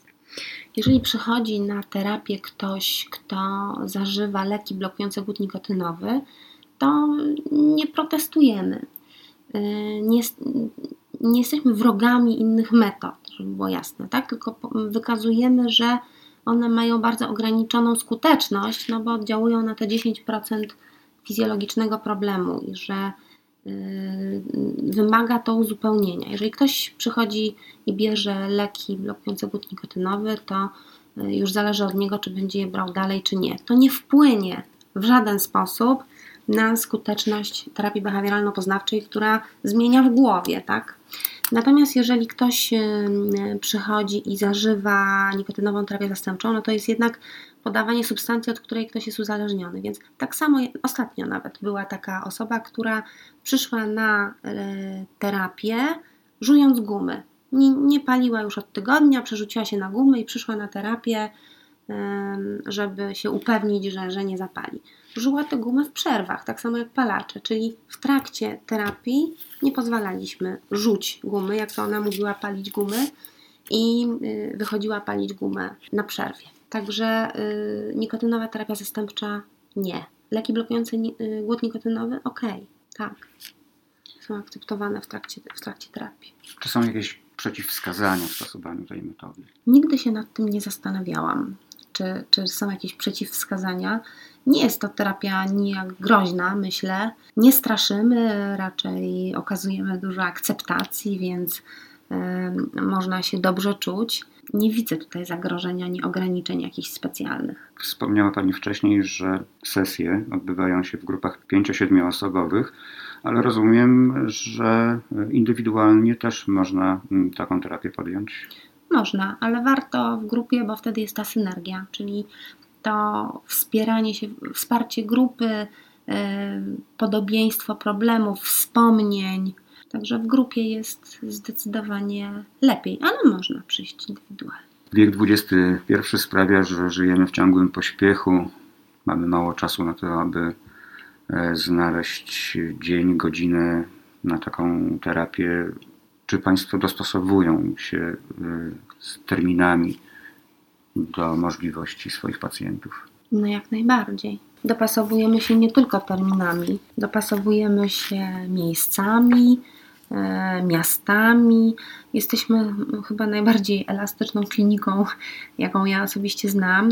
Jeżeli przychodzi na terapię ktoś, kto zażywa leki blokujące głód nikotynowy, to nie protestujemy. E, nie, nie jesteśmy wrogami innych metod, żeby było jasne, tak? tylko wykazujemy, że one mają bardzo ograniczoną skuteczność, no bo oddziałują na te 10% fizjologicznego problemu i że yy, wymaga to uzupełnienia. Jeżeli ktoś przychodzi i bierze leki blokujące głód nikotynowy, to yy, już zależy od niego, czy będzie je brał dalej, czy nie. To nie wpłynie w żaden sposób na skuteczność terapii behawioralno-poznawczej, która zmienia w głowie, tak? Natomiast jeżeli ktoś przychodzi i zażywa nikotynową terapię zastępczą, no to jest jednak podawanie substancji, od której ktoś jest uzależniony. Więc tak samo ostatnio nawet była taka osoba, która przyszła na e, terapię żując gumy. Nie, nie paliła już od tygodnia, przerzuciła się na gumy i przyszła na terapię, żeby się upewnić, że, że nie zapali żuła te gumy w przerwach, tak samo jak palacze, czyli w trakcie terapii nie pozwalaliśmy rzuć gumy, jak to ona mówiła, palić gumy i y, wychodziła palić gumę na przerwie. Także yy, nikotynowa terapia zastępcza nie. Leki blokujące y, głód nikotynowy ok, tak. Są akceptowane w trakcie, w trakcie terapii. Czy są jakieś przeciwwskazania w stosowaniu tej metody? Nigdy się nad tym nie zastanawiałam, czy, czy są jakieś przeciwwskazania. Nie jest to terapia nijak groźna, myślę. Nie straszymy, raczej okazujemy dużo akceptacji, więc y, można się dobrze czuć. Nie widzę tutaj zagrożenia ani ograniczeń jakichś specjalnych. Wspomniała Pani wcześniej, że sesje odbywają się w grupach 5-7 osobowych, ale rozumiem, że indywidualnie też można taką terapię podjąć. Można, ale warto w grupie, bo wtedy jest ta synergia, czyli to wspieranie się, wsparcie grupy, e, podobieństwo problemów, wspomnień. Także w grupie jest zdecydowanie lepiej, ale można przyjść indywidualnie. Wiek XXI sprawia, że żyjemy w ciągłym pośpiechu. Mamy mało czasu na to, aby e, znaleźć dzień, godzinę na taką terapię. Czy Państwo dostosowują się e, z terminami do możliwości swoich pacjentów. No jak najbardziej. Dopasowujemy się nie tylko terminami, dopasowujemy się miejscami, e, miastami. Jesteśmy chyba najbardziej elastyczną kliniką, jaką ja osobiście znam.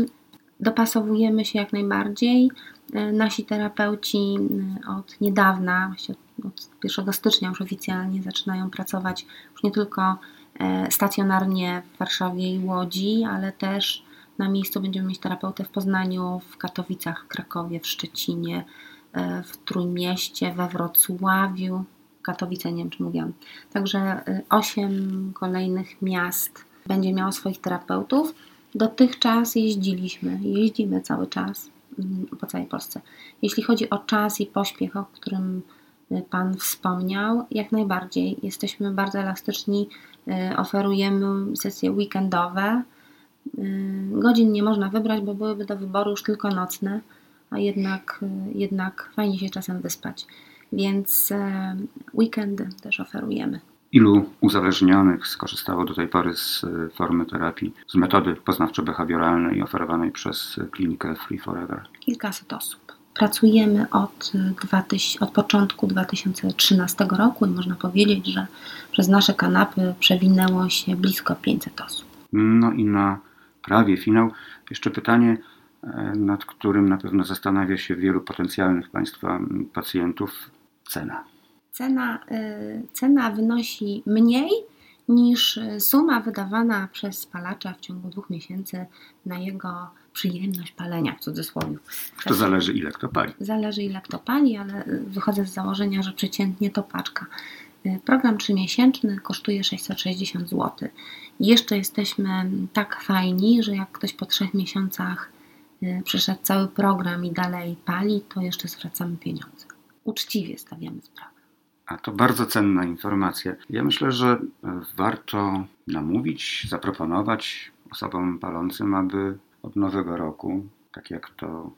Dopasowujemy się jak najbardziej. E, nasi terapeuci e, od niedawna, właściwie od 1 stycznia już oficjalnie zaczynają pracować już nie tylko E, stacjonarnie w Warszawie i Łodzi, ale też na miejscu będziemy mieć terapeutę w Poznaniu, w Katowicach, Krakowie, w Szczecinie, e, w Trójmieście, we Wrocławiu, Katowice, nie wiem czy mówiłam. Także e, osiem kolejnych miast będzie miało swoich terapeutów. Dotychczas jeździliśmy, jeździmy cały czas mm, po całej Polsce. Jeśli chodzi o czas i pośpiech, o którym Pan wspomniał, jak najbardziej. Jesteśmy bardzo elastyczni, y, oferujemy sesje weekendowe. Godzin nie można wybrać, bo byłyby do wyboru już tylko nocne, a jednak, jednak fajnie się czasem wyspać. Więc weekendy też oferujemy. Ilu uzależnionych skorzystało do tej pory z formy terapii, z metody poznawczo-behawioralnej oferowanej przez klinikę Free Forever? Kilkaset osób. Pracujemy od, 2000, od początku 2013 roku i można powiedzieć, że przez nasze kanapy przewinęło się blisko 500 osób. No i na prawie finał jeszcze pytanie, e, nad którym na pewno zastanawia się wielu potencjalnych Państwa pacjentów. Cena cena, y, cena wynosi mniej niż suma wydawana przez spalacza w ciągu dwóch miesięcy na jego przyjemność palenia w cudzysłowie. To zależy ile kto pali. Zależy ile kto pali, ale wychodzę z założenia, że przeciętnie to paczka. Y, program trzymiesięczny kosztuje 660 zł. jeszcze jesteśmy tak fajni, że jak ktoś po trzech miesiącach y, przeszedł cały program i dalej pali, to jeszcze zwracamy pieniądze. Uczciwie stawiamy sprawę. A to bardzo cenna informacja. Ja myślę, że warto namówić, zaproponować osobom palącym, aby od nowego roku, tak jak to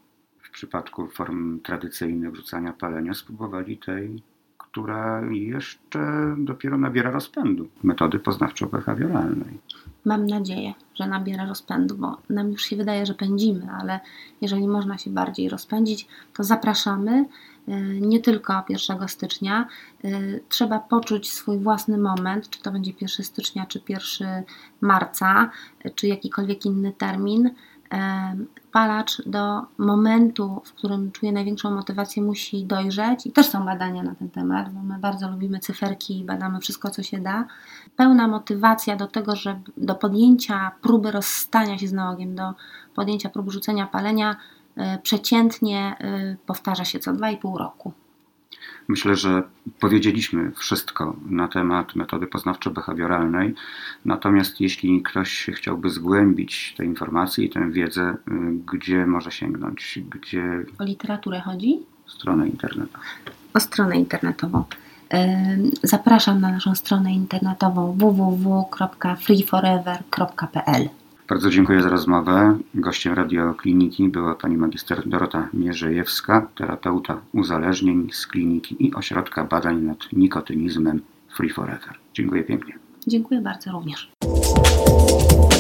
w przypadku form tradycyjnych rzucania palenia, spróbowali tej, która jeszcze dopiero nabiera rozpędu metody poznawczo-behawioralnej. Mam nadzieję, że nabiera rozpędu, bo nam już się wydaje, że pędzimy, ale jeżeli można się bardziej rozpędzić, to zapraszamy. Y, nie tylko 1 stycznia. Y, trzeba poczuć swój własny moment, czy to będzie 1 stycznia, czy 1 marca, czy jakikolwiek inny termin. Palacz do momentu, w którym czuje największą motywację, musi dojrzeć. I też są badania na ten temat, bo my bardzo lubimy cyferki i badamy wszystko, co się da. Pełna motywacja do tego, że do podjęcia próby rozstania się z nałogiem, do podjęcia próby rzucenia palenia E, przeciętnie e, powtarza się co 2,5 roku. Myślę, że powiedzieliśmy wszystko na temat metody poznawczo-behawioralnej. Natomiast jeśli ktoś chciałby zgłębić te informacje i tę wiedzę, e, gdzie może sięgnąć? Gdzie... O literaturę chodzi? Stronę internetową. O stronę internetową. Zapraszam na naszą stronę internetową www.freeforever.pl. Bardzo dziękuję za rozmowę. Gościem radiokliniki była pani magister Dorota Mierzejewska, terapeuta uzależnień z kliniki i ośrodka badań nad nikotynizmem Free Forever. Dziękuję pięknie. Dziękuję bardzo również.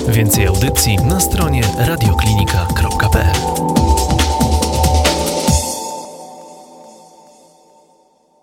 Więcej audycji na stronie radioklinika.pl